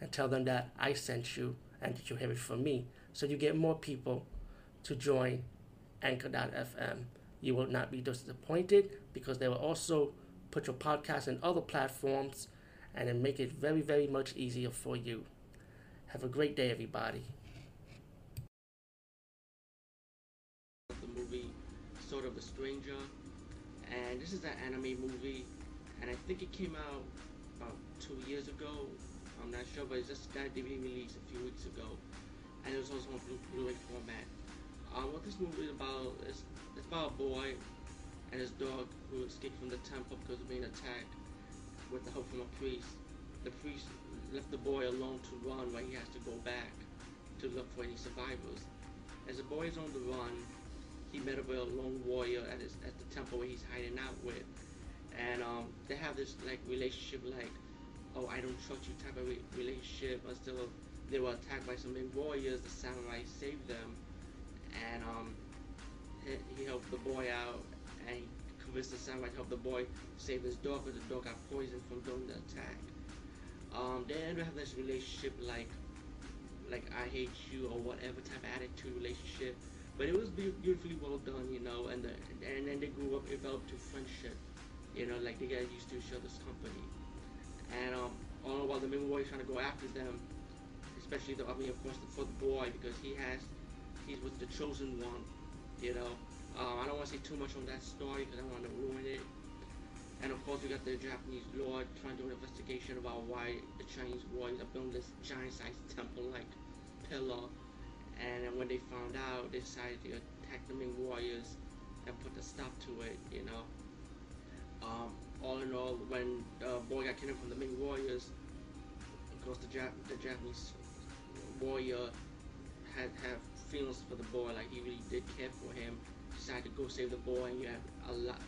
and tell them that I sent you and that you have it from me. So you get more people to join Anchor.fm. You will not be disappointed because they will also put your podcast in other platforms and then make it very, very much easier for you. Have a great day, everybody. the movie Sword of a Stranger, and this is an anime movie, and I think it came out about two years ago. I'm not sure, but it just got DVD release a few weeks ago, and it was also on Blu- Blu-ray format. Um, what this movie is about is it's about a boy and his dog who escaped from the temple because of being attacked with the help from a priest. The priest left the boy alone to run while he has to go back to look for any survivors. As the boy is on the run, he met up with a lone warrior at his at the temple where he's hiding out with, and um, they have this like relationship like, oh I don't trust you type of re- relationship until they were attacked by some big warriors. The samurai saved them, and um, he, he helped the boy out, and he convinced the samurai to help the boy save his dog because the dog got poisoned from doing the attack. Um, they end up having this relationship like, like I hate you or whatever type of attitude relationship but it was beautifully well done, you know, and the, and then they grew up, developed to friendship, you know, like they got used to each other's company, and um, all while the boy is trying to go after them, especially the I mean of course the boy because he has, he's with the chosen one, you know. Um, I don't want to say too much on that story because I don't want to ruin it. And of course, we got the Japanese lord trying to do an investigation about why the Chinese warriors are building this giant-sized temple-like pillar and when they found out, they decided to attack the Ming warriors and put a stop to it. You know. Um, all in all, when the boy got of course the, Jap- the Japanese warrior had have feelings for the boy, like he really did care for him. Decided to go save the boy, and you have a lot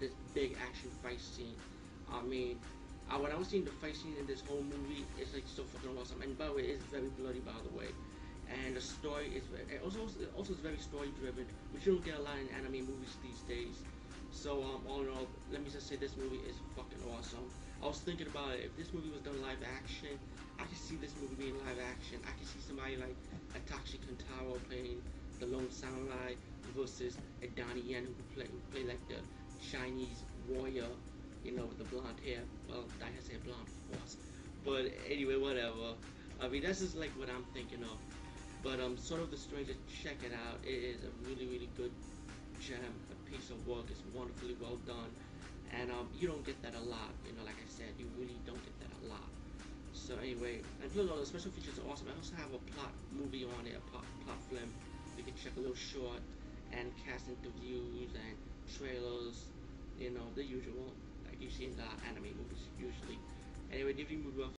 this big action fight scene. I mean, I, when I was seeing the fight scene in this whole movie, it's like so fucking awesome. And by the way, it's very bloody, by the way and the story is also also is very story driven, which you don't get a lot in anime movies these days. So um, all in all, let me just say this movie is fucking awesome. I was thinking about it. If this movie was done live action, I could see this movie being live action. I could see somebody like Takeshi Kaneshiro playing the lone samurai versus a Donnie Yen who play who play like the Chinese warrior, you know, with the blonde hair. Well, I had say blonde, of course. But anyway, whatever. I mean, that's just like what I'm thinking of. But um, Sword of the Stranger, check it out. It is a really, really good gem, piece of work. is wonderfully well done, and um, you don't get that a lot. You know, like I said, you really don't get that a lot. So anyway, and plus all the special features are awesome. I also have a plot movie on it, a plot, plot film. You can check a little short and cast interviews and trailers. You know, the usual, like you see in the anime movies usually. Anyway, DVD movie